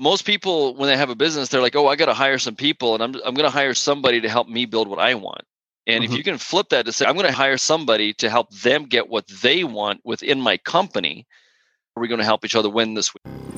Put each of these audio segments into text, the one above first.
most people when they have a business they're like oh i got to hire some people and i'm, I'm going to hire somebody to help me build what i want and mm-hmm. if you can flip that to say i'm going to hire somebody to help them get what they want within my company are we going to help each other win this week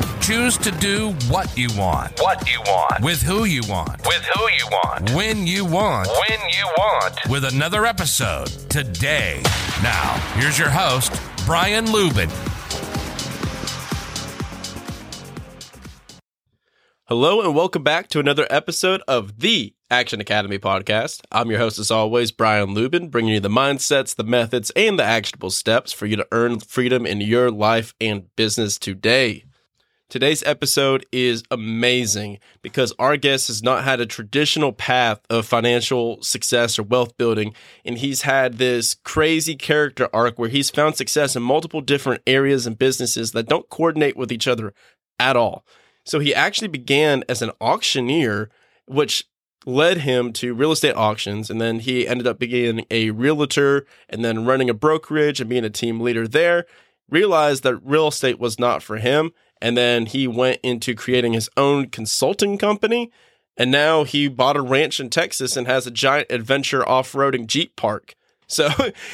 Choose to do what you want. What you want. With who you want. With who you want. When you want. When you want. With another episode today. Now, here's your host, Brian Luebben. Hello, and welcome back to another episode of the Action Academy podcast. I'm your host, as always, Brian Luebben, bringing you the mindsets, the methods, and the actionable steps for you to earn freedom in your life and business today. Today's episode is amazing because our guest has not had a traditional path of financial success or wealth building, and he's had this crazy character arc where he's found success in multiple different areas and businesses that don't coordinate with each other at all. So he actually began as an auctioneer, which led him to real estate auctions, and then he ended up being a realtor and then running a brokerage and being a team leader there. Realized that real estate was not for him and then he went into creating his own consulting company. And now he bought a ranch in Texas and has a giant adventure off roading Jeep park. So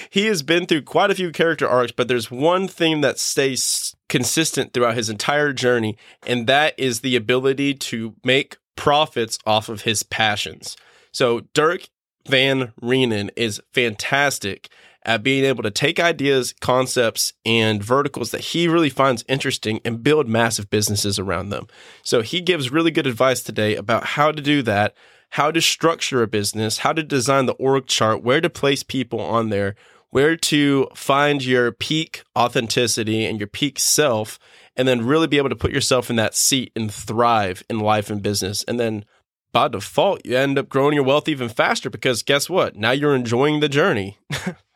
he has been through quite a few character arcs, but there's one thing that stays consistent throughout his entire journey, and that is the ability to make profits off of his passions. So Dirk Van Reenen is fantastic at being able to take ideas, concepts, and verticals that he really finds interesting and build massive businesses around them. So he gives really good advice today about how to do that, how to structure a business, how to design the org chart, where to place people on there, where to find your peak authenticity and your peak self, and then really be able to put yourself in that seat and thrive in life and business. And then by default, you end up growing your wealth even faster because guess what? Now you're enjoying the journey.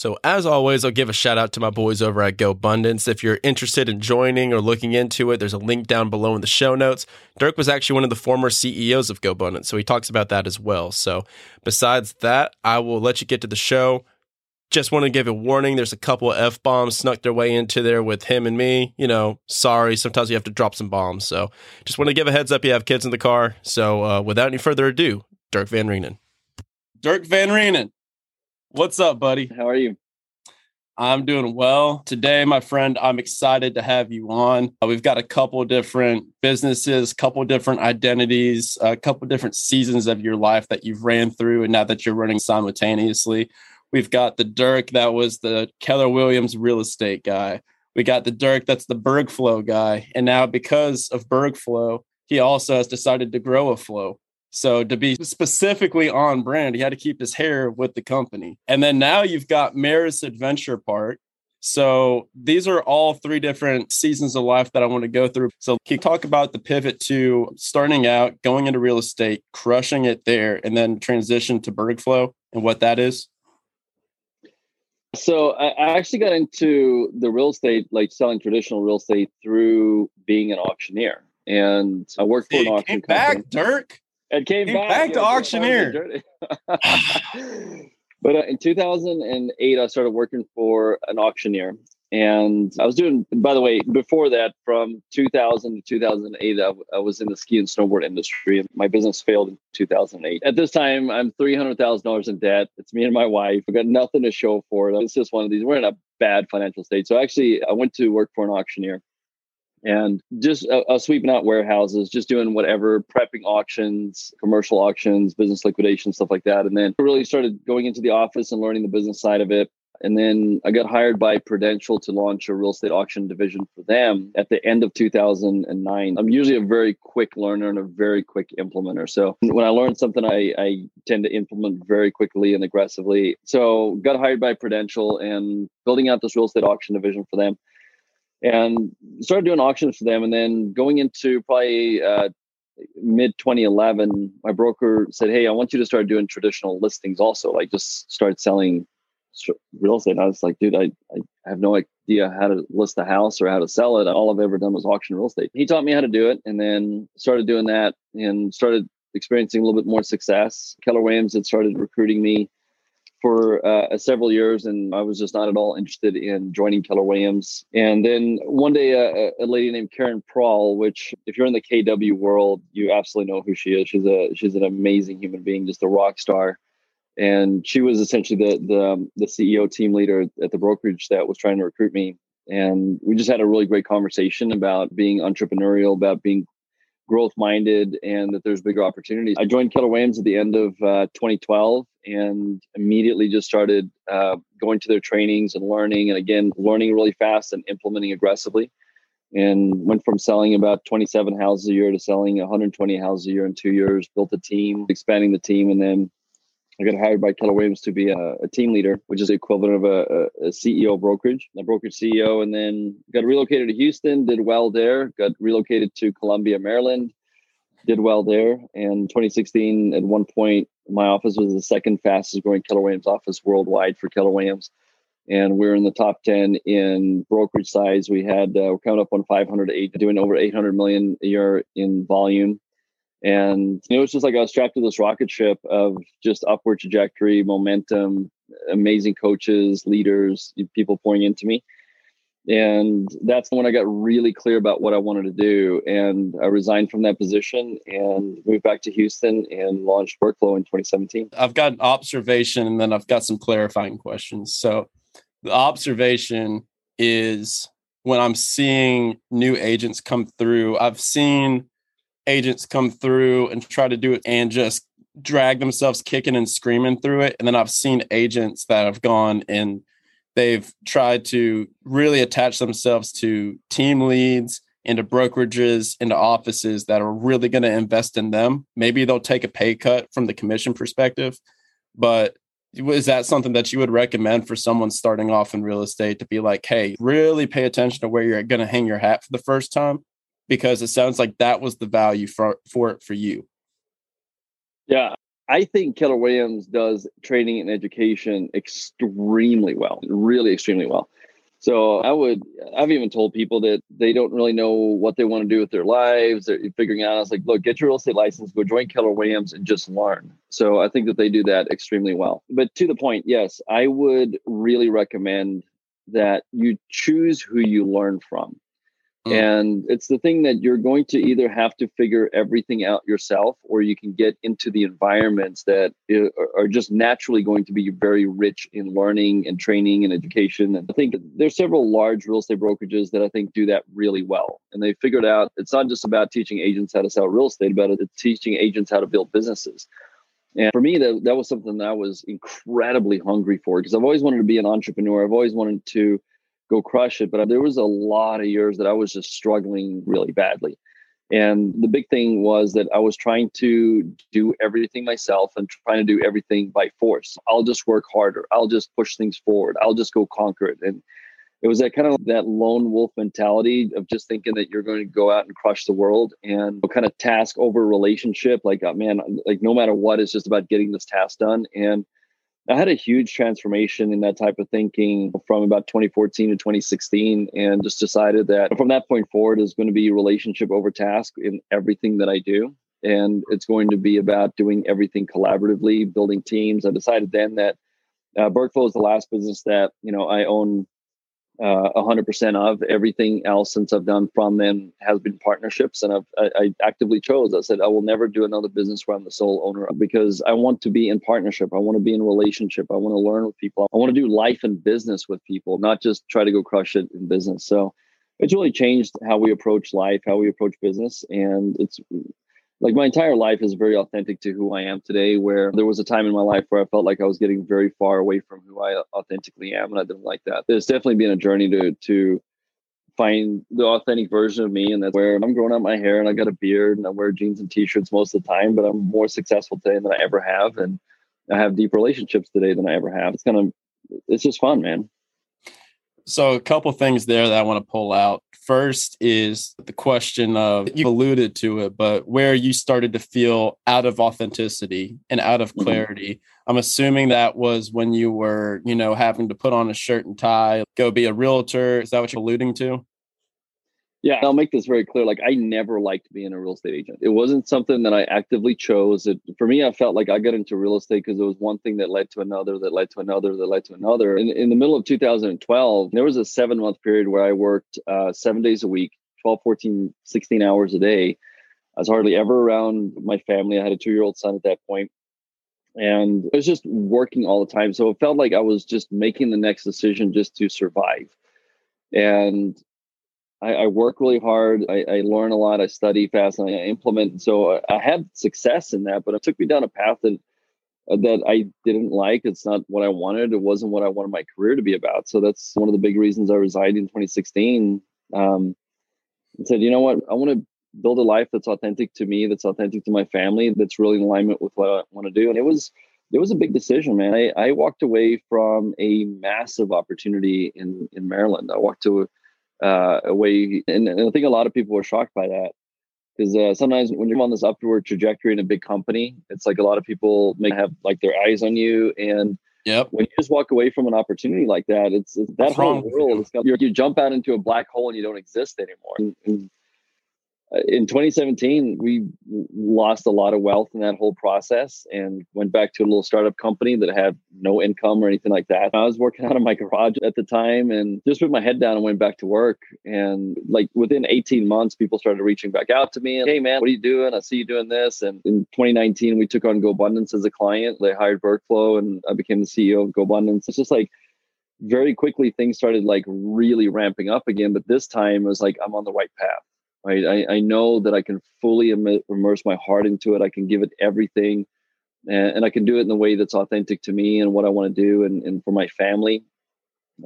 So, as always, I'll give a shout out to my boys over at GoBundance. If you're interested in joining or looking into it, there's a link down below in the show notes. Dirk was actually one of the former CEOs of GoBundance, so he talks about that as well. So, besides that, I will let you get to the show. Just want to give a warning there's a couple of F bombs snuck their way into there with him and me. You know, sorry, sometimes you have to drop some bombs. So, just want to give a heads up you have kids in the car. So, uh, without any further ado, Dirk Van Reenen. Dirk Van Reenen. What's up, buddy? How are you? I'm doing well. Today, my friend, I'm excited to have you on. Uh, we've got a couple different businesses, couple different identities, a couple different seasons of your life that you've ran through and now that you're running simultaneously. We've got the Dirk that was the Keller Williams real estate guy. We got the Dirk that's the Bergflow guy. And now because of Bergflow, he also has decided to grow a flow. So to be specifically on brand, he had to keep his hair with the company. And then now you've got Merus Adventure Park. So these are all three different seasons of life that I want to go through. So can you talk about the pivot to starting out, going into real estate, crushing it there, and then transition to Bergflow and what that is? So I actually got into the real estate, like selling traditional real estate through being an auctioneer. And I worked for an auction company. back, Dirk. It came, came back, back to auctioneer. but uh, in 2008, I started working for an auctioneer. And I was doing, by the way, before that, from 2000 to 2008, I, I was in the ski and snowboard industry. My business failed in 2008. At this time, I'm $300,000 in debt. It's me and my wife. I've got nothing to show for it. It's just one of these. We're in a bad financial state. So actually, I went to work for an auctioneer and just uh, uh, sweeping out warehouses, just doing whatever, prepping auctions, commercial auctions, business liquidation, stuff like that. And then really started going into the office and learning the business side of it. And then I got hired by Prudential to launch a real estate auction division for them at the end of 2009. I'm usually a very quick learner and a very quick implementer. So when I learn something, I, I tend to implement very quickly and aggressively. So got hired by Prudential and building out this real estate auction division for them and started doing auctions for them. And then going into probably uh, mid 2011, my broker said, "Hey, I want you to start doing traditional listings also. Like just start selling real estate. And I was like, dude, I, I have no idea how to list a house or how to sell it. All I've ever done was auction real estate. He taught me how to do it and then started doing that and started experiencing a little bit more success. Keller Williams had started recruiting me for uh, several years, and I was just not at all interested in joining Keller Williams. And then one day, uh, a lady named Karen Prahl, which if you're in the KW world, you absolutely know who she is. She's a she's an amazing human being, just a rock star. And she was essentially the the the CEO team leader at the brokerage that was trying to recruit me. And we just had a really great conversation about being entrepreneurial, about being growth minded and that there's bigger opportunities. I joined Keller Williams at the end of uh, 2012 and immediately just started uh, going to their trainings and learning and again learning really fast and implementing aggressively and went from selling about 27 houses a year to selling 120 houses a year in two years built a team expanding the team and then I got hired by Keller Williams to be a, a team leader, which is the equivalent of a, a, CEO brokerage, a brokerage CEO, and then got relocated to Houston, did well there, got relocated to Columbia, Maryland, did well there. And 2016, at one point, my office was the second fastest growing Keller Williams office worldwide for Keller Williams. And we're in the top 10 in brokerage size. We had, uh, we're coming up on 508, doing over 800 million a year in volume and know, it's just like I was strapped to this rocket ship of just upward trajectory, momentum, amazing coaches, leaders, people pouring into me. And that's when I got really clear about what I wanted to do. And I resigned from that position and moved back to Houston and launched Bergflow in 2017. I've got an observation and then I've got some clarifying questions. So the observation is when I'm seeing new agents come through, I've seen agents come through and try to do it and just drag themselves kicking and screaming through it. And then I've seen agents that have gone and they've tried to really attach themselves to team leads, into brokerages, into offices that are really going to invest in them. Maybe they'll take a pay cut from the commission perspective, but is that something that you would recommend for someone starting off in real estate to be like, hey, really pay attention to where you're going to hang your hat for the first time? Because it sounds like that was the value for for it for you. Yeah, I think Keller Williams does training and education extremely well, really extremely well. So I would, I've even told people that they don't really know what they want to do with their lives. They're figuring out. I was like, look, get your real estate license, go join Keller Williams, and just learn. So I think that they do that extremely well. But to the point, yes, I would really recommend that you choose who you learn from. Mm. And it's the thing that you're going to either have to figure everything out yourself or you can get into the environments that are just naturally going to be very rich in learning and training and education. And I think there's several large real estate brokerages that I think do that really well. And they figured out it's not just about teaching agents how to sell real estate, but it's teaching agents how to build businesses. And for me, that, that was something that I was incredibly hungry for because I've always wanted to be an entrepreneur. I've always wanted to go crush it. But there was a lot of years that I was just struggling really badly. And the big thing was that I was trying to do everything myself and trying to do everything by force. I'll just work harder. I'll just push things forward. I'll just go conquer it. And it was that kind of that lone wolf mentality of just thinking that you're going to go out and crush the world and kind of task over relationship. Like, oh, man, like no matter what, it's just about getting this task done. And I had a huge transformation in that type of thinking from about 2014 to 2016, and just decided that from that point forward is going to be relationship over task in everything that I do. And it's going to be about doing everything collaboratively, building teams. I decided then that uh, is the last business that you know I own uh, 100% of everything else since I've done from them has been partnerships. And I've, I, I, actively chose, I said, I will never do another business where I'm the sole owner because I want to be in partnership. I want to be in relationship. I want to learn with people. I want to do life and business with people, not just try to go crush it in business. So it's really changed how we approach life, how we approach business. And it's like my entire life is very authentic to who I am today. Where there was a time in my life where I felt like I was getting very far away from who I authentically am, and I didn't like that. There's definitely been a journey to to find the authentic version of me, and that's where I'm growing out my hair and I got a beard and I wear jeans and t-shirts most of the time. But I'm more successful today than I ever have, and I have deep relationships today than I ever have. It's kind of it's just fun, man. So, a couple things there that I want to pull out. First is the question of you alluded to it, but where you started to feel out of authenticity and out of Mhm. clarity. I'm assuming that was when you were, you know, having to put on a shirt and tie, go be a realtor. Is that what you're alluding to? Yeah, I'll make this very clear. Like, I never liked being a real estate agent. It wasn't something that I actively chose. It, for me, I felt like I got into real estate because it was one thing that led to another, that led to another, that led to another. In, in the middle of 2012, there was a seven month period where I worked uh, seven days a week, 12, 14, 16 hours a day. I was hardly ever around my family. I had a two year old son at that point, And I was just working all the time. So it felt like I was just making the next decision just to survive. And I, I work really hard. I, I, learn a lot. I study fast, and I implement. So I, I had success in that, but it took me down a path that uh, that I didn't like. It's not what I wanted. It wasn't what I wanted my career to be about. So that's one of the big reasons I resigned in 2016. Um, and said, you know what, I want to build a life that's authentic to me, that's authentic to my family, that's really in alignment with what I want to do. And it was it was a big decision, man. I, I walked away from a massive opportunity in in Maryland. I walked to uh, away, and, and, I think a lot of people were shocked by that because uh, sometimes when you're on this upward trajectory in a big company, it's like a lot of people may have like their eyes on you, and yep. when you just walk away from an opportunity like that, it's, it's that What's whole wrong world. It's got, you you jump out into a black hole and you don't exist anymore. And, and, Uh, in 2017, we lost a lot of wealth in that whole process and went back to a little startup company that had no income or anything like that. I was working out of my garage at the time and just put my head down and went back to work. And like within 18 months, people started reaching back out to me and, hey, man, what are you doing? I see you doing this. And in 2019, we took on GoBundance as a client. They hired Bergflow and I became the CEO of GoBundance. It's just like, very quickly things started like really ramping up again but this time it was like i'm on the right path right i, I know that i can fully immerse my heart into it. I can give it everything and, and i can do it in the way that's authentic to me and what i want to do and, and for my family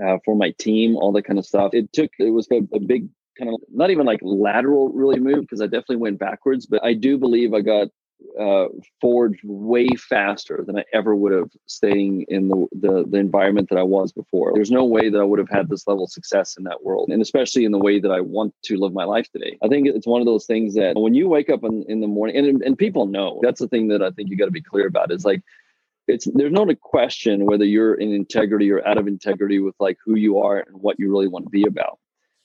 uh, for my team all that kind of stuff. It took it was a, a big kind of not even like lateral really move because i definitely went backwards but i do believe i got uh, forged way faster than I ever would have staying in the, the, the environment that I was before. There's no way that I would have had this level of success in that world, and especially in the way that I want to live my life today. I think it's one of those things that when you wake up in, in the morning, and and people know that's the thing that I think you got to be clear about is like it's there's no question whether you're in integrity or out of integrity with like who you are and what you really want to be about.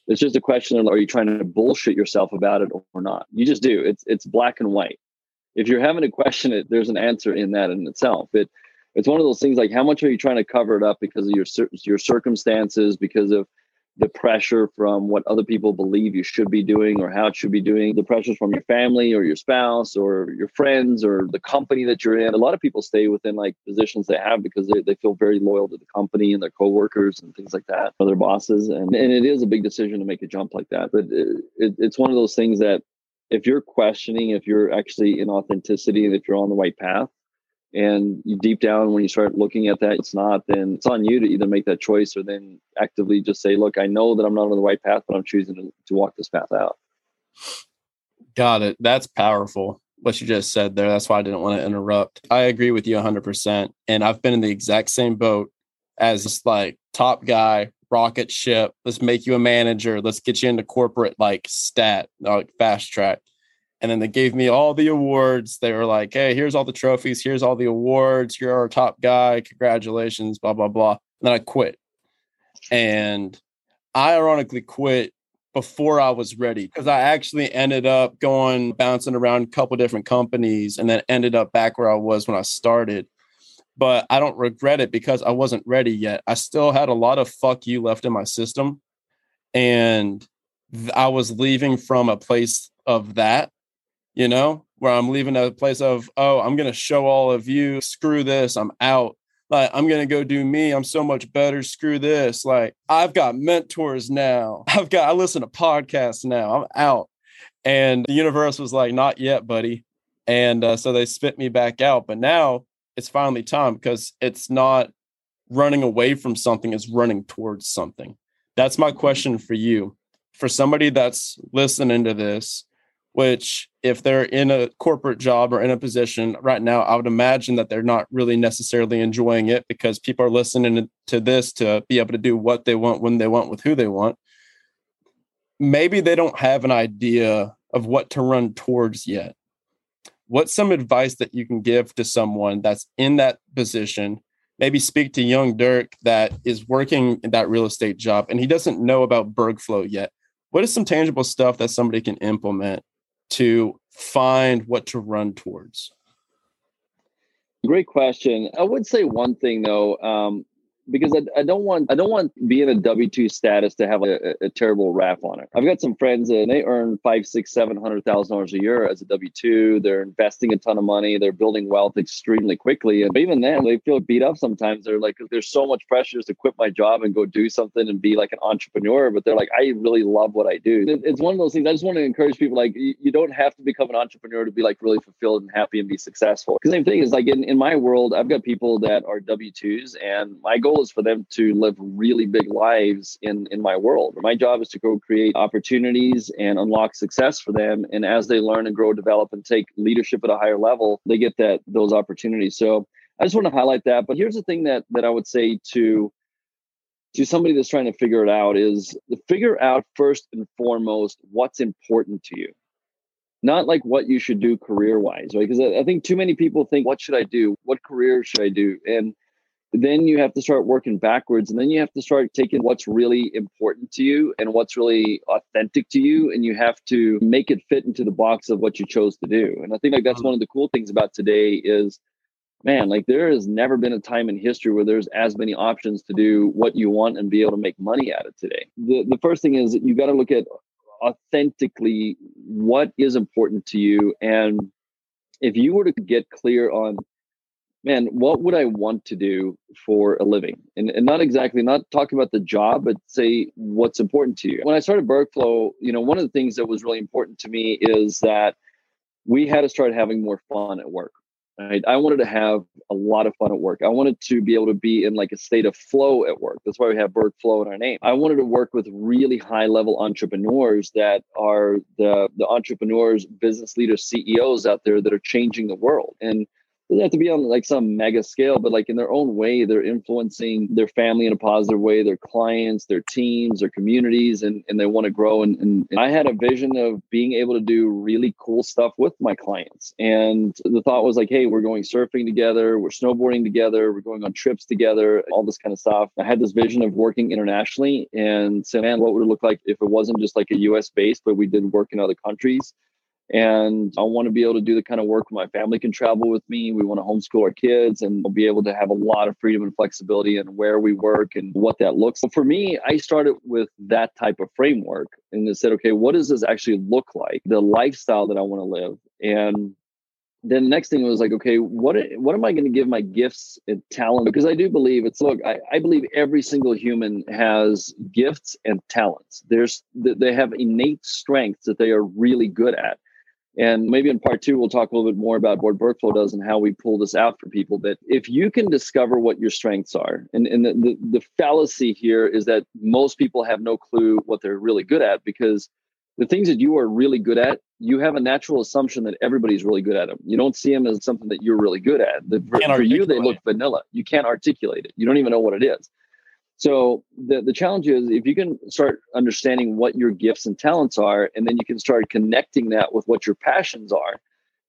It's just a question of are you trying to bullshit yourself about it or not? You just do. It's it's black and white if you're having to question it, there's an answer in that in itself. It it's one of those things like how much are you trying to cover it up because of your your circumstances, because of the pressure from what other people believe you should be doing or how it should be doing, the pressures from your family or your spouse or your friends or the company that you're in. A lot of people stay within like positions they have because they, they feel very loyal to the company and their coworkers and things like that, or their bosses. And, and it is a big decision to make a jump like that. But it, it, it's one of those things that if you're questioning if you're actually in authenticity and if you're on the right path and you deep down when you start looking at that it's not then it's on you to either make that choice or then actively just say look i know that i'm not on the right path but i'm choosing to, to walk this path out. Got it. That's powerful what you just said there. That's why i didn't want to interrupt. I agree with you 100% and i've been in the exact same boat as this like top guy rocket ship. Let's make you a manager. Let's get you into corporate like stat, uh, like fast track. And then they gave me all the awards. They were like, hey, here's all the trophies. Here's all the awards. You're our top guy. Congratulations, blah, blah, blah. And then I quit. And I ironically quit before I was ready because I actually ended up going bouncing around a couple different companies and then ended up back where I was when I started but I don't regret it because I wasn't ready yet. I still had a lot of fuck you left in my system. And I was leaving from a place of that, you know, where I'm leaving a place of, oh, I'm going to show all of you, screw this, I'm out. Like, I'm going to go do me. I'm so much better. Screw this. Like, I've got mentors now. I've got, I listen to podcasts now. I'm out. And the universe was like, not yet, buddy. And uh, so they spit me back out. But now it's finally time because it's not running away from something, it's running towards something. That's my mm-hmm. question for you. For somebody that's listening to this, which if they're in a corporate job or in a position right now, I would imagine that they're not really necessarily enjoying it because people are listening to this to be able to do what they want when they want with who they want. Maybe they don't have an idea of what to run towards yet. What's some advice that you can give to someone that's in that position? Maybe speak to young Dirk that is working in that real estate job and he doesn't know about BergFlow yet. What is some tangible stuff that somebody can implement to find what to run towards? Great question. I would say one thing though, um, because I, I, don't want I don't want being a W two status to have a, a, terrible rap on it. I've got some friends and they earn five, six, seven hundred thousand dollars a year as a W two. They're investing a ton of money. They're building wealth extremely quickly, and even then they feel beat up sometimes. They're like, there's so much pressure to quit my job and go do something and be like an entrepreneur. But they're like, I really love what I do. It's one of those things. I just want to encourage people like you don't have to become an entrepreneur to be like really fulfilled and happy and be successful. Because the same thing is like in, in my world, I've got people that are W twos, and my goal is for them to live really big lives in in my world. My job is to go create opportunities and unlock success for them. And as they learn and grow, develop, and take leadership at a higher level, they get that those opportunities. So I just want to highlight that. But here's the thing that that I would say to to somebody that's trying to figure it out is figure out first and foremost what's important to you not like what you should do career wise right because I think too many people think what should i do what career should i do and then you have to start working backwards and then you have to start taking what's really important to you and what's really authentic to you and you have to make it fit into the box of what you chose to do and i think like that's mm-hmm. one of the cool things about today is man like there has never been a time in history where there's as many options to do what you want and be able to make money at it today the, the first thing is that you got to look at authentically what is important to you and if you were to get clear on man, what would I want to do for a living? And, and not exactly not talking about the job, but say what's important to you. When I started BergFlow, you know, one of the things that was really important to me is that we had to start having more fun at work. Right? I wanted to have a lot of fun at work. I wanted to be able to be in like a state of flow at work. That's why we have BergFlow in our name. I wanted to work with really high level entrepreneurs that are the the entrepreneurs, business leaders, CEOs out there that are changing the world. And doesn't have to be on like some mega scale, but like in their own way, they're influencing their family in a positive way, their clients, their teams, their communities, and, and they want to grow. And, and, and I had a vision of being able to do really cool stuff with my clients. And the thought was like, hey, we're going surfing together, we're snowboarding together, we're going on trips together, all this kind of stuff. I had this vision of working internationally and said, man, what would it look like if it wasn't just like a US base, but we did work in other countries? And I want to be able to do the kind of work my family can travel with me. We want to homeschool our kids and we'll be able to have a lot of freedom and flexibility in where we work and what that looks. For me, I started with that type of framework and just said, okay, what does this actually look like? The lifestyle that I want to live. And then the next thing was like, okay, what what am I going to give my gifts and talent? Because I do believe it's look, I, I believe every single human has gifts and talents. There's they have innate strengths that they are really good at and maybe in part two, we'll talk a little bit more about what Bergflow does and how we pull this out for people. But if you can discover what your strengths are, and, and the, the, the fallacy here is that most people have no clue what they're really good at because the things that you are really good at, you have a natural assumption that everybody's really good at them. You don't see them as something that you're really good at. The, for, for you, they look vanilla. You can't articulate it. You don't even know what it is. So the, the challenge is if you can start understanding what your gifts and talents are, and then you can start connecting that with what your passions are,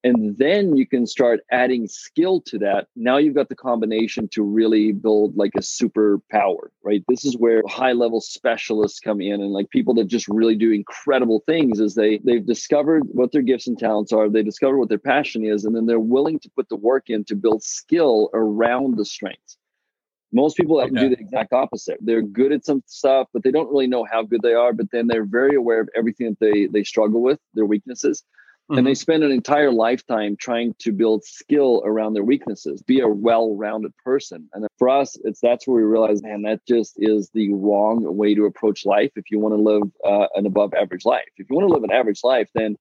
and then you can start adding skill to that. Now you've got the combination to really build like a superpower, right? This is where high level specialists come in and like people that just really do incredible things is they they've discovered what their gifts and talents are, they discover what their passion is, and then they're willing to put the work in to build skill around the strengths. Most people okay. do the exact opposite. They're good at some stuff, but they don't really know how good they are. But then they're very aware of everything that they they struggle with, their weaknesses, mm-hmm. and they mm-hmm. spend an entire lifetime trying to build skill around their weaknesses, be a well-rounded person. And for us, it's that's where we realize, man, that just is the wrong way to approach life. If you want to live uh, an above average life, if you want to live an average life, then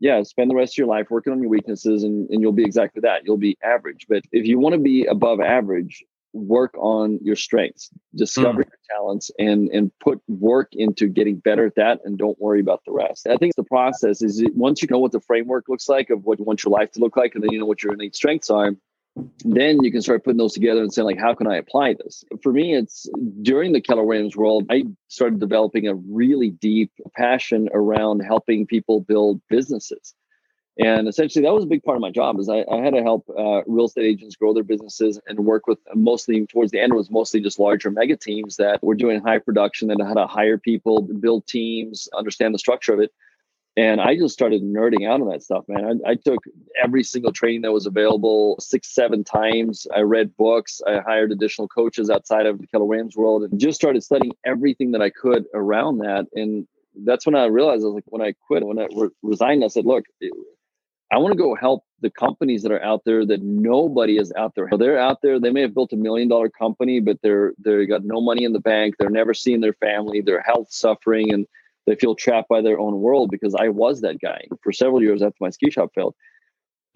yeah, spend the rest of your life working on your weaknesses and, and you'll be exactly that. You'll be average. But if you want to be above average, work on your strengths, discover Mm. your talents, and and put work into getting better at that, and don't worry about the rest. I think the process is once you know what the framework looks like of what you want your life to look like, and then you know what your innate strengths are. Then you can start putting those together and saying, like, how can I apply this? For me, it's during the Keller Williams world, I started developing a really deep passion around helping people build businesses. And essentially, that was a big part of my job. Is I, I had to help uh, real estate agents grow their businesses and work with mostly towards the end was mostly just larger mega teams that were doing high production and how to hire people, build teams, understand the structure of it. And I just started nerding out on that stuff, man. I, I took every single training that was available six, seven times. I read books. I hired additional coaches outside of the Keller Williams world and just started studying everything that I could around that. And that's when I realized I was like, when I quit, when I re- resigned, I said, look, I want to go help the companies that are out there that nobody is out there. They're out there. They may have built a million dollar company, but they're they got no money in the bank. They're never seeing their family. Their health suffering, and they feel trapped by their own world. Because I was that guy for several years after my ski shop failed.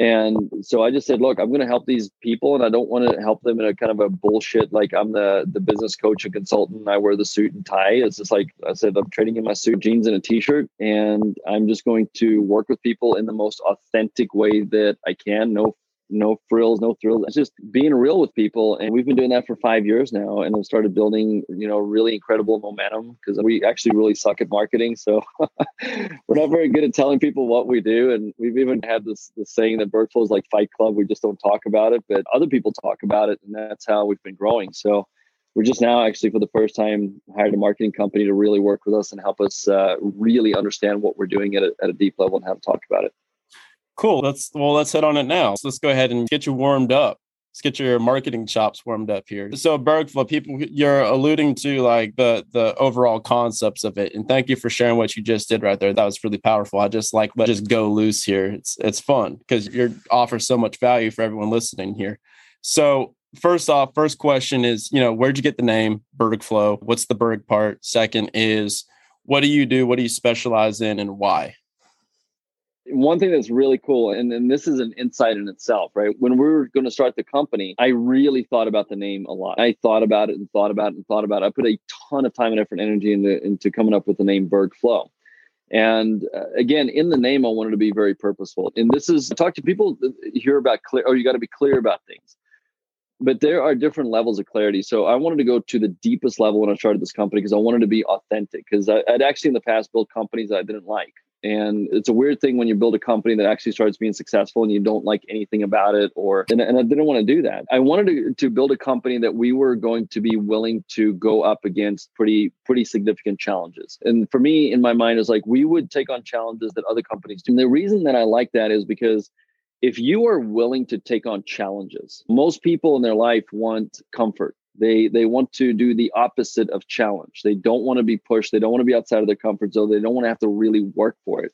And so I just said, look, I'm going to help these people, and I don't want to help them in a kind of a bullshit like I'm the the business coach and consultant. I wear the suit and tie. It's just like I said, I'm trading in my suit, jeans, and a t-shirt, and I'm just going to work with people in the most authentic way that I can. No no frills, no thrills. It's just being real with people. And we've been doing that for five years now. And we've started building, you know, really incredible momentum because we actually really suck at marketing. So we're not very good at telling people what we do. And we've even had this, this saying that Bergflow is like Fight Club. We just don't talk about it, but other people talk about it. And that's how we've been growing. So we're just now actually for the first time hired a marketing company to really work with us and help us uh, really understand what we're doing at a, at a deep level and how to talk about it. Cool. Let's well, let's head on it now. So let's go ahead and get you warmed up. Let's get your marketing chops warmed up here. So Berg, for people you're alluding to like the the overall concepts of it. And thank you for sharing what you just did right there. That was really powerful. I just like let just go loose here. It's it's fun because you're offer so much value for everyone listening here. So first off, first question is, you know, where'd you get the name Berg Flow? What's the Berg part? Second is what do you do? What do you specialize in and why? One thing that's really cool and, and this is an insight in itself right when we were going to start the company i really thought about the name a lot i thought about it and thought about it and thought about it i put a ton of time and effort and energy into, into coming up with the name berg flow and uh, again in the name i wanted to be very purposeful and this is talk to people hear about clear or you got to be clear about things but there are different levels of clarity. So I wanted to go to the deepest level when I started this company because I wanted to be authentic. Because I'd actually in the past built companies I didn't like. And it's a weird thing when you build a company that actually starts being successful and you don't like anything about it, or and, and I didn't want to do that. I wanted to, to build a company that we were going to be willing to go up against pretty pretty significant challenges. And for me, in my mind, is like we would take on challenges that other companies do. And the reason that I like that is because if you are willing to take on challenges, most people in their life want comfort. They they want to do the opposite of challenge. They don't want to be pushed. They don't want to be outside of their comfort zone. They don't want to have to really work for it.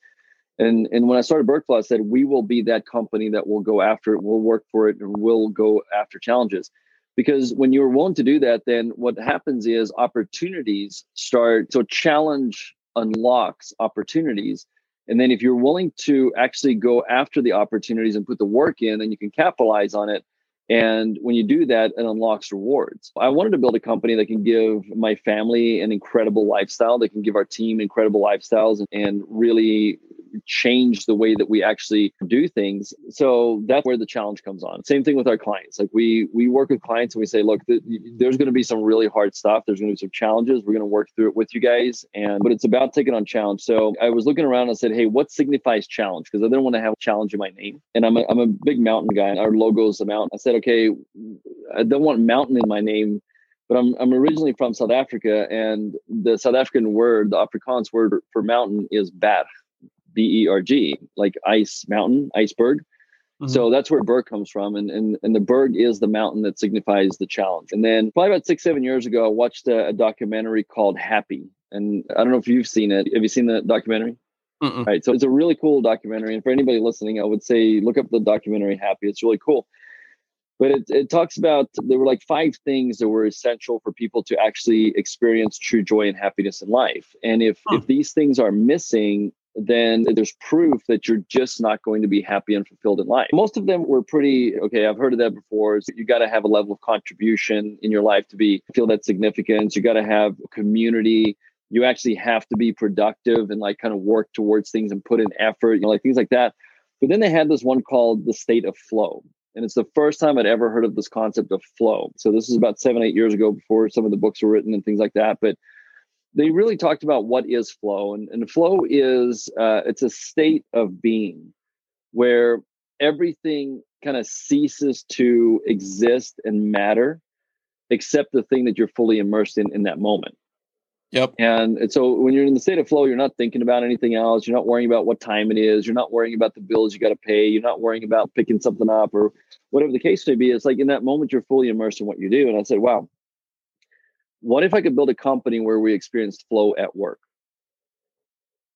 And and when I started Bergflow, I said we will be that company that will go after it. We'll work for it, and we'll go after challenges. Because when you're willing to do that, then what happens is opportunities start. So challenge unlocks opportunities. And then if you're willing to actually go after the opportunities and put the work in, then you can capitalize on it. And when you do that, it unlocks rewards. I wanted to build a company that can give my family an incredible lifestyle, that can give our team incredible lifestyles and really change the way that we actually do things. So that's where the challenge comes on. Same thing with our clients. Like we we work with clients and we say, look, th- there's going to be some really hard stuff. There's going to be some challenges. We're going to work through it with you guys. And but it's about taking on challenge. So I was looking around and said, hey, what signifies challenge? Because I didn't want to have challenge in my name. And I'm a, I'm a big mountain guy. And our logo is a mountain. I said, okay, I don't want mountain in my name but I'm I'm originally from South Africa, and the South African word, the Afrikaans word for mountain is berg, B E R G, like ice mountain, iceberg. Mm-hmm. So that's where berg comes from, and and and the berg is the mountain that signifies the challenge. And then probably about six seven years ago, I watched a, a documentary called Happy, and I don't know if you've seen it. Have you seen the documentary? Mm-mm. Right. So it's a really cool documentary, and for anybody listening, I would say look up the documentary Happy. It's really cool but it, it talks about there were like five things that were essential for people to actually experience true joy and happiness in life and if Hmm. if these things are missing then there's proof that you're just not going to be happy and fulfilled in life. Most of them were pretty okay. I've heard of that before. Is you got to have a level of contribution in your life to be feel that significance. You got to have community. You actually have to be productive and like kind of work towards things and put in effort, you know, like things like that. But then they had this one called the state of flow. And it's the first time I'd ever heard of this concept of flow. So this is about seven, eight years ago before some of the books were written and things like that. But they really talked about what is flow and, and flow is uh, it's a state of being where everything kind of ceases to exist and matter except the thing that you're fully immersed in in that moment Yep. and, and so when you're in the state of flow you're not thinking about anything else you're not worrying about what time it is you're not worrying about the bills you got to pay you're not worrying about picking something up or whatever the case may be it's like in that moment you're fully immersed in what you do and i said wow what if I could build a company where we experienced flow at work?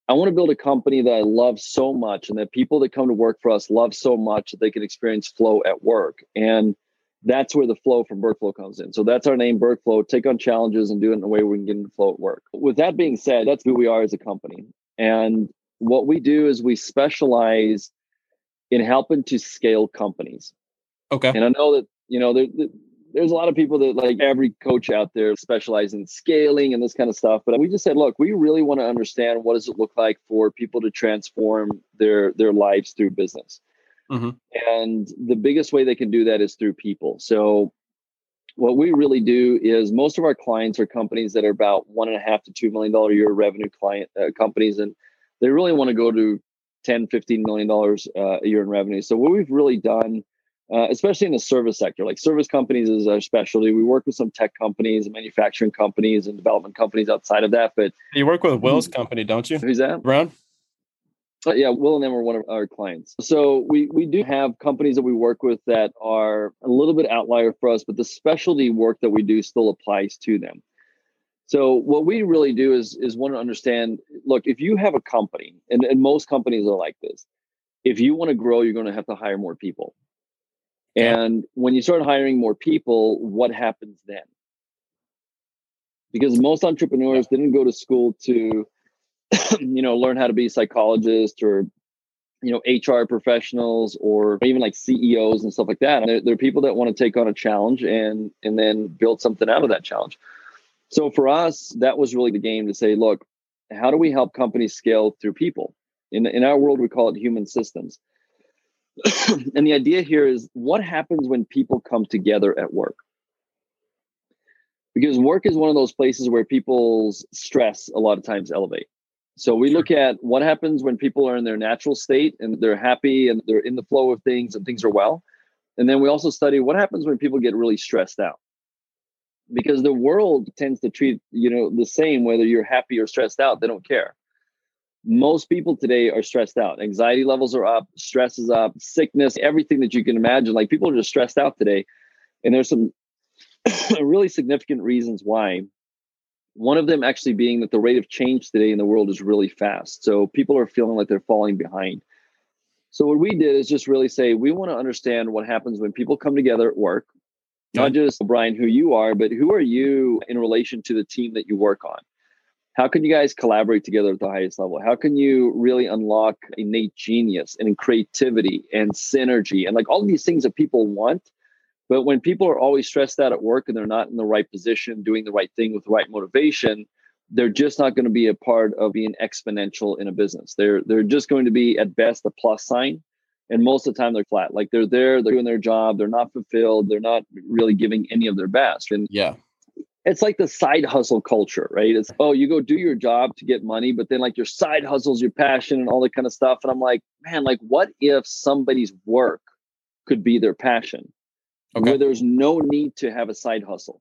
I want to build a company that I love so much and that people that come to work for us love so much that they can experience flow at work. And that's where the flow from Bergflow comes in. So that's our name, Bergflow. Take on challenges and do it in a way where we can get into flow at work. With that being said, that's who we are as a company. And what we do is we specialize in helping to scale companies. Okay. And I know that, you know, there, there's a lot of people that like every coach out there specialize in scaling and this kind of stuff but we just said look we really want to understand what does it look like for people to transform their their lives through business mm-hmm. and the biggest way they can do that is through people so what we really do is most of our clients are companies that are about one and a half to two million dollar a year revenue client uh, companies and they really want to go to 10 15 million dollars uh, a year in revenue so what we've really done uh, especially in the service sector. Like service companies is our specialty. We work with some tech companies and manufacturing companies and development companies outside of that. But you work with Will's company, don't you? Who's that? Brown. Yeah, Will and them are one of our clients. So we we do have companies that we work with that are a little bit outlier for us, but the specialty work that we do still applies to them. So what we really do is is want to understand. Look, if you have a company, and, and most companies are like this, if you want to grow, you're going to have to hire more people. And when you start hiring more people, what happens then? Because most entrepreneurs didn't go to school to, you know, learn how to be psychologists or, you know, HR professionals or even like CEOs and stuff like that. They're, they're people that want to take on a challenge and and then build something out of that challenge. So for us, that was really the game to say, look, how do we help companies scale through people? In in our world, we call it human systems and the idea here is what happens when people come together at work? Because work is one of those places where people's stress a lot of times elevate. So we look at what happens when people are in their natural state and they're happy and they're in the flow of things and things are well. And then we also study what happens when people get really stressed out. Because the world tends to treat, you know, the same whether you're happy or stressed out, they don't care most people today are stressed out. Anxiety levels are up, stress is up, sickness, everything that you can imagine. Like people are just stressed out today. And there's some really significant reasons why. One of them actually being that the rate of change today in the world is really fast. So people are feeling like they're falling behind. So what we did is just really say we want to understand what happens when people come together at work. Not just Brian, who you are, but who are you in relation to the team that you work on? how can you guys collaborate together at the highest level how can you really unlock innate genius and creativity and synergy and like all these things that people want but when people are always stressed out at work and they're not in the right position doing the right thing with the right motivation they're just not going to be a part of being exponential in a business. They're they're just going to be at best a plus sign and most of the time they're flat. Like they're there they're doing their job they're not fulfilled they're not really giving any of their best. And yeah. it's like the side hustle culture, right? It's oh, you go do your job to get money, but then like your side hustles, your passion, and all that kind of stuff. And I'm like, man, like what if somebody's work could be their passion, okay. where there's no need to have a side hustle,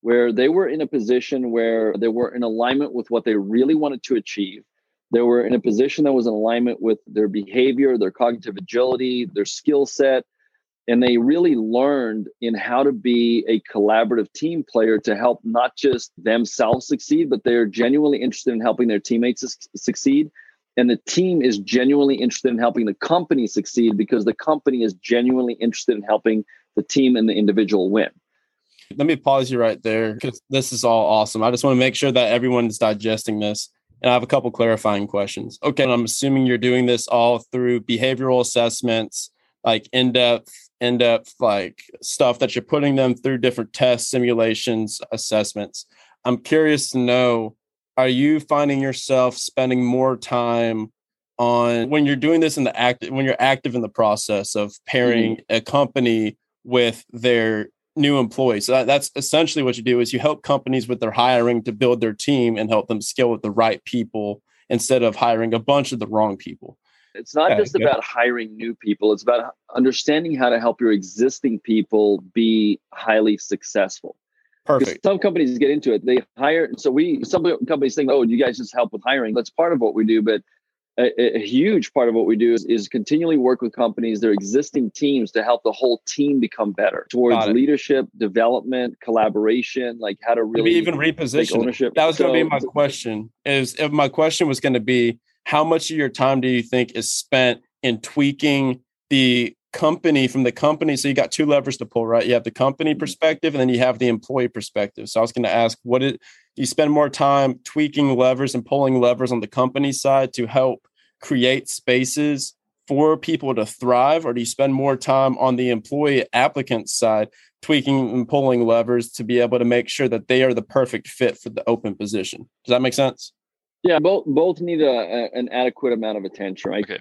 where they were in a position where they were in alignment with what they really wanted to achieve. They were in a position that was in alignment with their behavior, their cognitive agility, their skill set, and they really learned in how to be a collaborative team player to help not just themselves succeed but they're genuinely interested in helping their teammates succeed and the team is genuinely interested in helping the company succeed because the company is genuinely interested in helping the team and the individual win let me pause you right there because this is all awesome i just want to make sure that everyone is digesting this And I have a couple clarifying questions. Okay, I'm assuming you're doing this all through behavioral assessments, like in-depth, in-depth like stuff that you're putting them through different tests, simulations, assessments. I'm curious to know are you finding yourself spending more time on when you're doing this in the act when you're active in the process of pairing mm-hmm. a company with their new employees. So that, that's essentially what you do is you help companies with their hiring to build their team and help them scale with the right people instead of hiring a bunch of the wrong people. It's not just about hiring new people, it's about understanding how to help your existing people be highly successful. Perfect. Some companies get into it. They hire. So we, some companies think, oh, you guys just help with hiring. That's part of what we do. But a, a, huge part of what we do is, is continually work with companies, their existing teams to help the whole team become better towards leadership, development, collaboration, like how to really Maybe even reposition ownership. That was so, going to be my question. Is if my question was going to be, how much of your time do you think is spent in tweaking the company from the company? So you got two levers to pull, right? You have the company mm-hmm. perspective, and then you have the employee perspective. So I was going to ask, what did you spend more time tweaking levers and pulling levers on the company side to help create spaces for people to thrive, or do you spend more time on the employee applicant side, tweaking and pulling levers to be able to make sure that they are the perfect fit for the open position? Does that make sense? Yeah, both both need a, a an adequate amount of attention, right? Okay.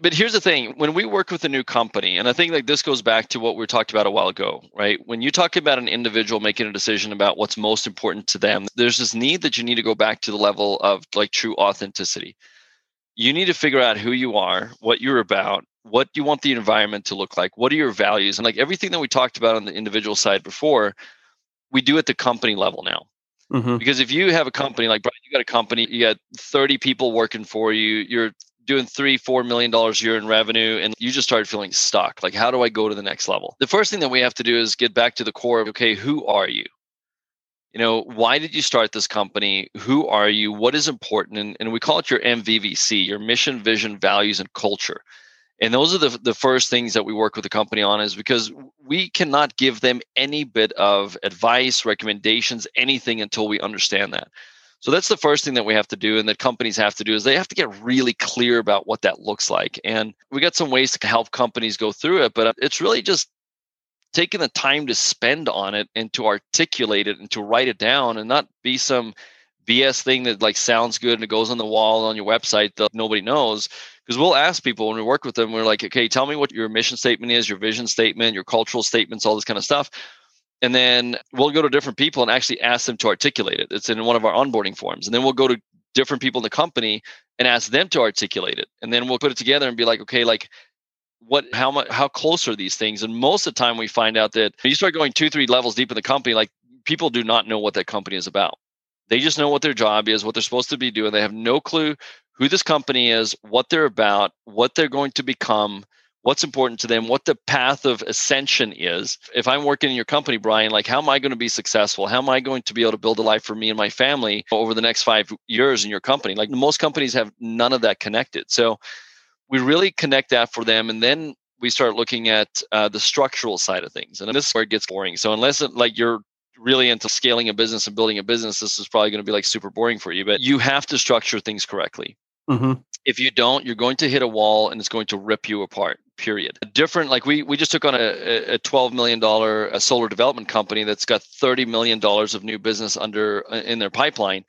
But here's the thing: when we work with a new company, and I think like this goes back to what we talked about a while ago, right? When you talk about an individual making a decision about what's most important to them, there's this need that you need to go back to the level of like true authenticity you need to figure out who you are, what you're about, what you want the environment to look like, what are your values, and like everything that we talked about on the individual side before, we do at the company level now. Mm-hmm. Because if you have a company like Brian, you got a company, you got 30 people working for you, you're doing three, four million dollars a year in revenue, and you just started feeling stuck. Like, how do I go to the next level? The first thing that we have to do is get back to the core of okay, who are you? You know why did you start this company? Who are you? What is important? And, and we call it your mvvc your mission vision values and culture. And those are the, the first things that we work with the company on is because we cannot give them any bit of advice recommendations anything until we understand that. So that's the first thing that we have to do and that companies have to do is they have to get really clear about what that looks like. And we got some ways to help companies go through it but it's really just taking the time to spend on it and to articulate it and to write it down and not be some BS thing that like sounds good and it goes on the wall on your website that nobody knows. Because we'll ask people when we work with them, we're like, okay, tell me what your mission statement is, your vision statement, your cultural statements, all this kind of stuff. And then we'll go to different people and actually ask them to articulate it. It's in one of our onboarding forms. And then we'll go to different people in the company and ask them to articulate it. And then we'll put it together and be like, okay, like what how much how close are these things? And most of the time we find out that you start going two three levels deep in the company like people do not know what that company is about. They just know what their job is what they're supposed to be doing. They have no clue who this company is what they're about what they're going to become what's important to them what the path of ascension is. If i'm working in your company brian like how am i going to be successful? How am i going to be able to build a life for me and my family over the next five years in your company? Like most companies have none of that connected. So we really connect that for them and then we start looking at uh, the structural side of things and this is where it gets boring. So unless it, like you're really into scaling a business and building a business this is probably going to be like super boring for you but you have to structure things correctly. Mm-hmm. if you don't you're going to hit a wall and it's going to rip you apart period. A different like we we just took on a, a 12 million dollar a solar development company that's got 30 million dollars of new business under uh, in their pipeline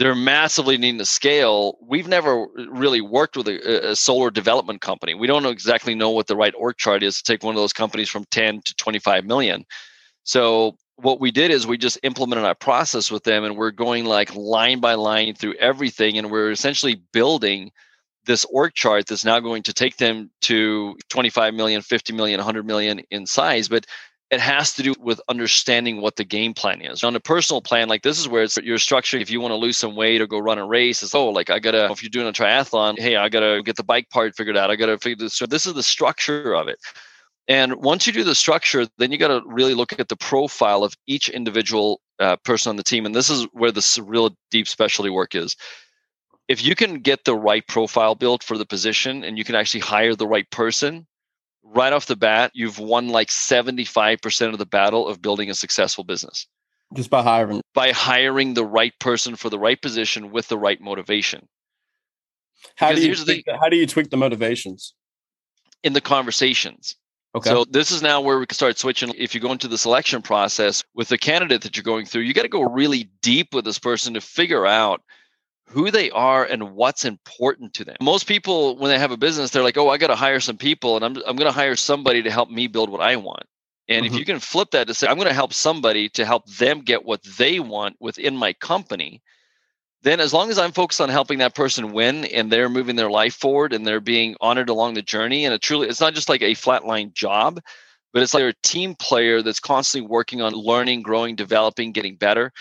they're massively needing to scale. We've never really worked with a, a, solar development company. We don't exactly know what the right org chart is to take one of those companies from 10 to 25 million. So what we did is we just implemented our process with them and we're going like line by line through everything and we're essentially building this org chart that's now going to take them to 25 million 50 million 100 million in size but it has to do with understanding what the game plan is. On a personal plan, like this is where it's your structure. If you want to lose some weight or go run a race, it's oh, like I gotta. If you're doing a triathlon, hey, I gotta get the bike part figured out. I gotta figure this. So this is the structure of it. And once you do the structure, then you got to really look at the profile of each individual uh, person on the team. And this is where the real deep specialty work is. If you can get the right profile built for the position and you can actually hire the right person, right off the bat, you've won like 75% of the battle of building a successful business. Just by hiring. by hiring the right person for the right position with the right motivation How Because do you tweak the, how do you tweak the motivations? in the conversations. Okay. So this is now where we can start switching. If you go into the selection process with the candidate that you're going through, you got to go really deep with this person to figure out who they are and what's important to them. Most people, when they have a business, they're like, "Oh, I got to hire some people, and I'm I'm going to hire somebody to help me build what I want." And if Mhm. you can flip that to say, "I'm going to help somebody to help them get what they want within my company," then as long as I'm focused on helping that person win and they're moving their life forward and they're being honored along the journey, and it truly it's not just like a flatline job, but it's like a team player that's constantly working on learning, growing, developing, getting better.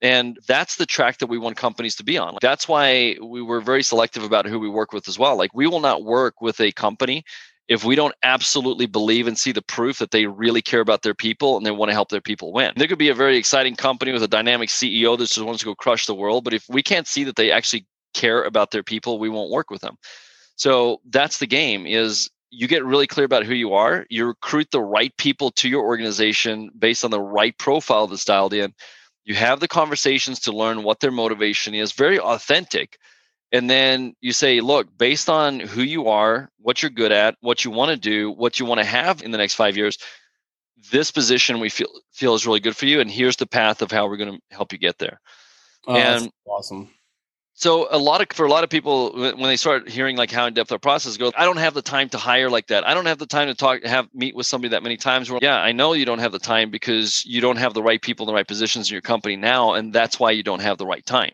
And that's the track that we want companies to be on. That's why we were very selective about who we work with as well. Like we will not work with a company if we don't absolutely believe and see the proof that they really care about their people and they want to help their people win. There could be a very exciting company with a dynamic CEO that just wants to go crush the world, but if we can't see that they actually care about their people, we won't work with them. So that's the game is you get really clear about who you are, you recruit the right people to your organization based on the right profile that's dialed in. You have the conversations to learn what their motivation is, very authentic and then you say look based on who you are what you're good at what you want to do what you want to have in the next five years this position we feel feel is really good for you and here's the path of how we're going to help you get there Oh, that's and- awesome. So a lot of for a lot of people when they start hearing like how in depth our process goes i don't have the time to hire like that. I don't have the time to talk have meet with somebody that many times Well, yeah i know you don't have the time because you don't have the right people in the right positions in your company now and that's why you don't have the right time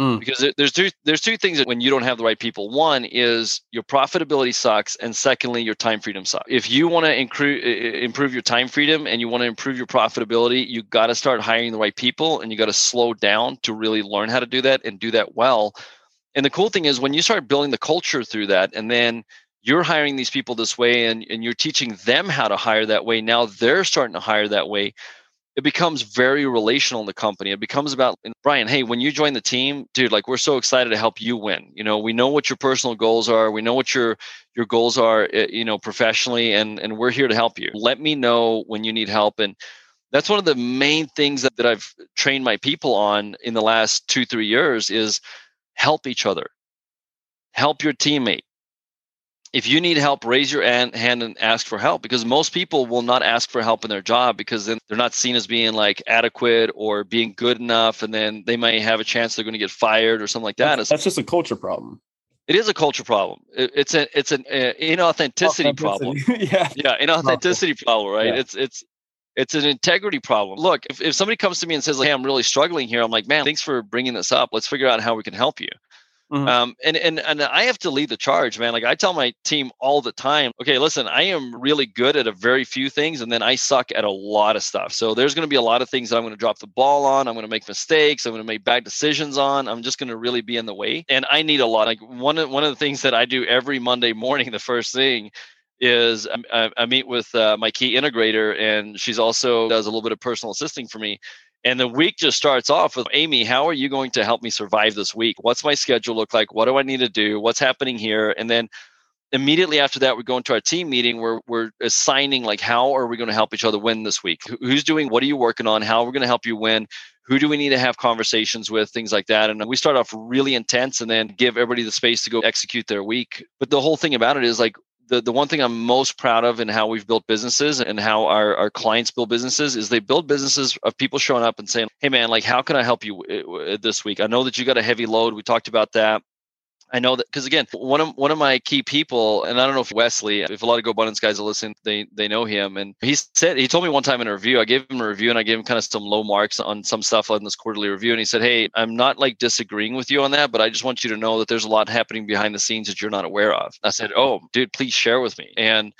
Mm. because there- there's two there's two things that when you don't have the right people. One is your profitability sucks and secondly your time freedom sucks. If you want to incre- i- i- improve your time freedom and you want to improve your profitability you got to start hiring the right people and you got to slow down to really learn how to do that and do that well. And the cool thing is when you start building the culture through that and then you're hiring these people this way and, and you're teaching them how to hire that way now they're starting to hire that way it becomes very relational in the company. It becomes about Brian, hey, when you join the team, dude, like we're so excited to help you win. You know, we know what your personal goals are. We know what your your goals are, eh, you know, professionally, and and we're here to help you. Let me know when you need help. And that's one of the main things that, that I've trained my people on in the last two, three years is help each other. Help your teammate if you need help, raise your hand and ask for help because most people will not ask for help in their job because then they're not seen as being like adequate or being good enough. And then they may have a chance they're going to get fired or something like that. That's, that's just a culture problem. It is a culture problem. It, it's a it's an uh, inauthenticity problem. yeah. Yeah, inauthenticity problem, right? Yeah. It's it's it's an integrity problem. Look, if, if somebody comes to me and says like, "Hey, I'm really struggling here," I'm like, "Man, thanks for bringing this up. Let's figure out how we can help you." Mhm. Um, and and and I have to lead the charge, man. Like I tell my team all the time, okay, listen, I am really good at a very few things, and then I suck at a lot of stuff. So there's going to be a lot of things that I'm going to drop the ball on. I'm going to make mistakes. I'm going to make bad decisions on. I'm just going to really be in the way, and I need a lot. Like one of one of the things that I do every Monday morning, the first thing is um, I, I meet with uh, my key integrator, and she's also does a little bit of personal assisting for me. And the week just starts off with Amy, how are you going to help me survive this week? What's my schedule look like? What do I need to do? What's happening here? And then immediately after that, we go into our team meeting where we're assigning like how are we going to help each other win this week? Who's doing what are you working on? How are we going to help you win? Who do we need to have conversations with? Things like that. And we start off really intense and then give everybody the space to go execute their week. But the whole thing about it is like the, the one thing I'm most proud of in how we've built businesses and how our, our clients build businesses is they build businesses of people showing up and saying, Hey man, like, how can I help you uh, this week? I know that you got a heavy load. We talked about that. I know that because again, one of one of my key people, and I don't know if Wesley, if a lot of GoBundance guys are listening, they they know him. And he said he told me one time in a review, I gave him a review and I gave him kind of some low marks on some stuff on this quarterly review. And he said, Hey, I'm not like disagreeing with you on that, but I just want you to know that there's a lot happening behind the scenes that you're not aware of. I said, Oh, dude, please share with me. And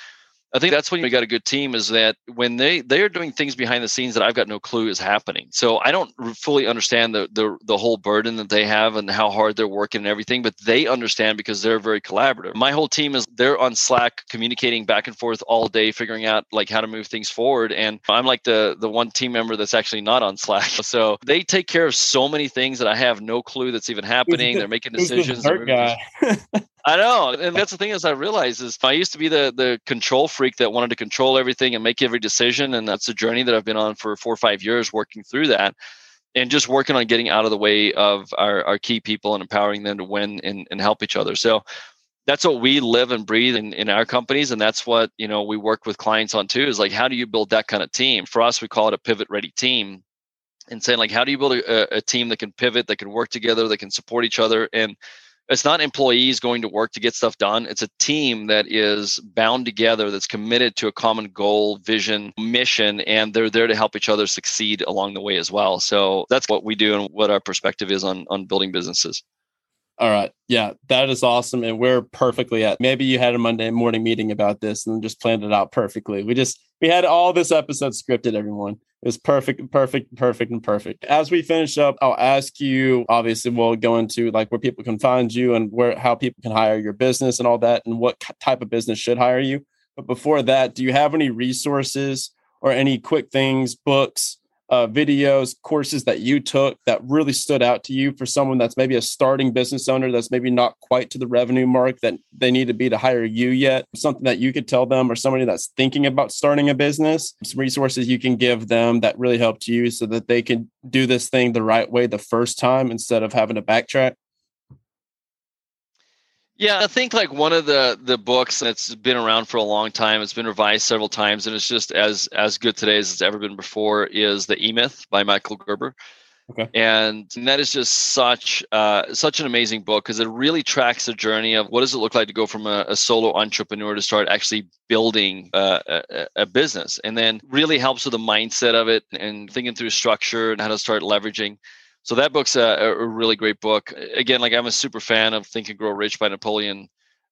I think that's when you got a good team is that when they they are doing things behind the scenes that I've got no clue is happening. So I don't fully understand the the the whole burden that they have and how hard they're working and everything, but they understand because they're very collaborative. My whole team is they're on Slack communicating back and forth all day, figuring out like how to move things forward. And I'm like the the one team member that's actually not on Slack. So they take care of so many things that I have no clue that's even happening. the- they're making the decisions. they're dirt moving things guy? I know, and that's the thing is I realize is I used to be the the control freak that wanted to control everything and make every decision, and that's a journey that I've been on for four or five years, working through that, and just working on getting out of the way of our, our key people and empowering them to win and, and help each other. So that's what we live and breathe in, in our companies, and that's what you know we work with clients on too. Is like how do you build that kind of team? For us, we call it a pivot ready team, and saying like how do you build a, a team that can pivot, that can work together, that can support each other, and it's not employees going to work to get stuff done. It's a team that is bound together, that's committed to a common goal, vision, mission, and they're there to help each other succeed along the way as well. So that's what we do and what our perspective is on on building businesses. All right. Yeah, that is awesome. And we're perfectly at maybe you had a Monday morning meeting about this and just planned it out perfectly. We just we had all this episode scripted, everyone. It was perfect, perfect, perfect, and perfect. As we finish up, I'll ask you. Obviously, we'll go into like where people can find you and where how people can hire your business and all that, and what type of business should hire you. But before that, do you have any resources or any quick things, books, uh, videos, courses that you took that really stood out to you for someone that's maybe a starting business owner that's maybe not quite to the revenue mark that they need to be to hire you yet? Something that you could tell them or somebody that's thinking about starting a business, some resources you can give them that really helped you so that they can do this thing the right way the first time instead of having to backtrack? Yeah, I think like one of the the books that's been around for a long time. It's been revised several times, and it's just as as good today as it's ever been before. Is the E Myth by Michael Gerber. Okay. And that is just such uh, such an amazing book because it really tracks the journey of what does it look like to go from a, a solo entrepreneur to start actually building uh, a, a, business, and then really helps with the mindset of it and thinking through structure and how to start leveraging. So that book's a, a, really great book. Again, like I'm a super fan of Think and Grow Rich by Napoleon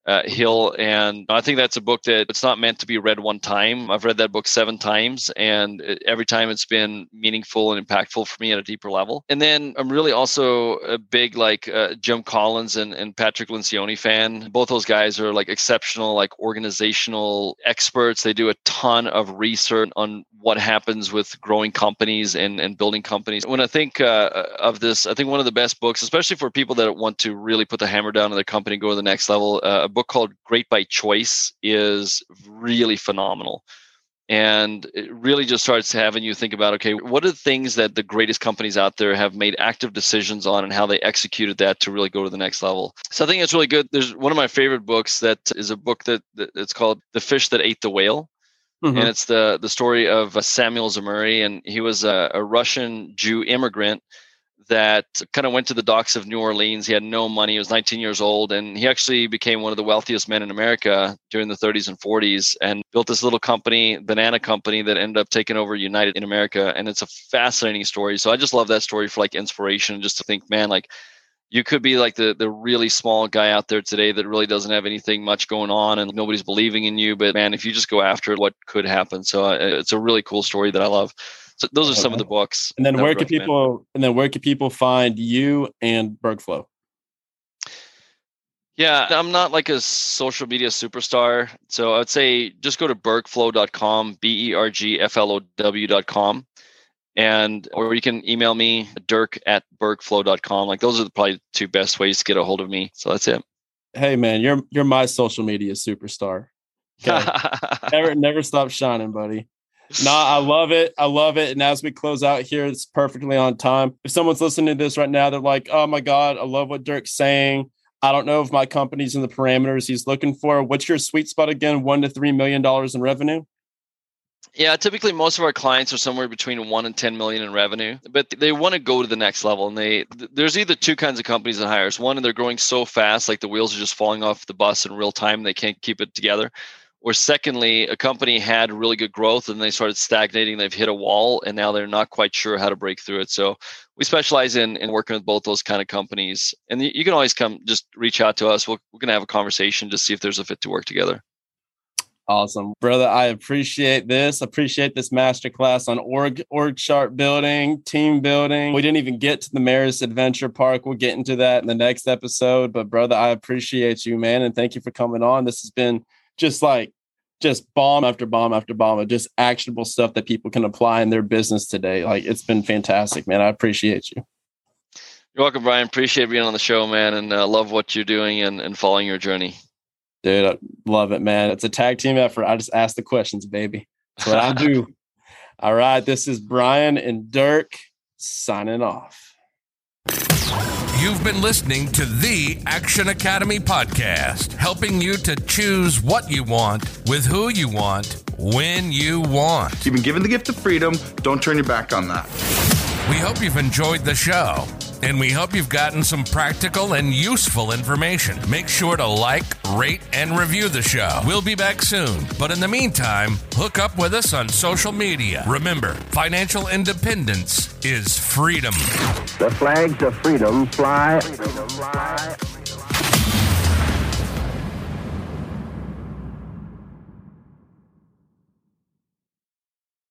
uh, Hill, and I think that's a book that it's not meant to be read one time. I've read that book seven times, and every time it's been meaningful and impactful for me at a deeper level. And then I'm really also a big like uh, Jim Collins and, and Patrick Lencioni fan. Both those guys are like exceptional like organizational experts. They do a ton of research on what happens with growing companies and, and building companies. When I think uh, of this, I think one of the best books, especially for people that want to really put the hammer down on their company, go to the next level, uh, a book called Great by Choice is really phenomenal. And it really just starts having you think about okay, what are the things that the greatest companies out there have made active decisions on and how they executed that to really go to the next level? So I think it's really good. There's one of my favorite books that is a book that, that it's called The Fish That Ate the Whale Mm-hmm. And it's the the story of uh, Samuel Zemurray, and he was a, a Russian Jew immigrant that kind of went to the docks of New Orleans. He had no money. He was 19 years old, and he actually became one of the wealthiest men in America during the 30s and 40s, and built this little company, banana company, that ended up taking over United in America. And it's a fascinating story. So I just love that story for like inspiration, just to think, man, like you could be like the the really small guy out there today that really doesn't have anything much going on and nobody's believing in you but man if you just go after it what could happen. So uh, it's a really cool story that i love. So those are some of the books and then where can people and then where can people find you and bergflow? Yeah i'm not like a social media superstar. So i would say just go to bergflow.com b-e-r-g-f-l-o-w.com and or you can email me dirk at bergflow.com like those are probably two best ways to get a hold of me. So that's it. Hey man you're you're my social media superstar. Okay. never never stop shining buddy. No i love it. I love it. And as we close out here it's perfectly on time. If someone's listening to this right now they're like oh my god i love what dirk's saying. I don't know if my company's in the parameters he's looking for. What's your sweet spot again? One to three million dollars in revenue? Yeah, typically most of our clients are somewhere between one and ten million in revenue, but they want to go to the next level. And they there's either two kinds of companies that hires. One, and they're growing so fast, like the wheels are just falling off the bus in real time, they can't keep it together. Or secondly, a company had really good growth and they started stagnating. They've hit a wall and now they're not quite sure how to break through it. So we specialize in, in working with both those kind of companies. And you can always come just reach out to us. We'll, we're going to have a conversation to see if there's a fit to work together. Awesome, brother. I appreciate this. Appreciate this masterclass on org org chart building, team building. We didn't even get to the Merus Adventure Park. We'll get into that in the next episode. But brother, I appreciate you, man, and thank you for coming on. This has been just like just bomb after bomb after bomb of just actionable stuff that people can apply in their business today. Like it's been fantastic, man. I appreciate you. You're welcome, Brian. Appreciate being on the show, man, and uh, love what you're doing and, and following your journey. Dude, I love it, man. It's a tag team effort. I just ask the questions, baby. That's what I do. All right. This is Brian and Dirk signing off. You've been listening to the Action Academy podcast, helping you to choose what you want, with who you want, when you want. You've been given the gift of freedom. Don't turn your back on that. We hope you've enjoyed the show, and we hope you've gotten some practical and useful information. Make sure to like, rate, and review the show. We'll be back soon, but in the meantime, hook up with us on social media. Remember, financial independence is freedom. The flags of freedom fly. Freedom fly.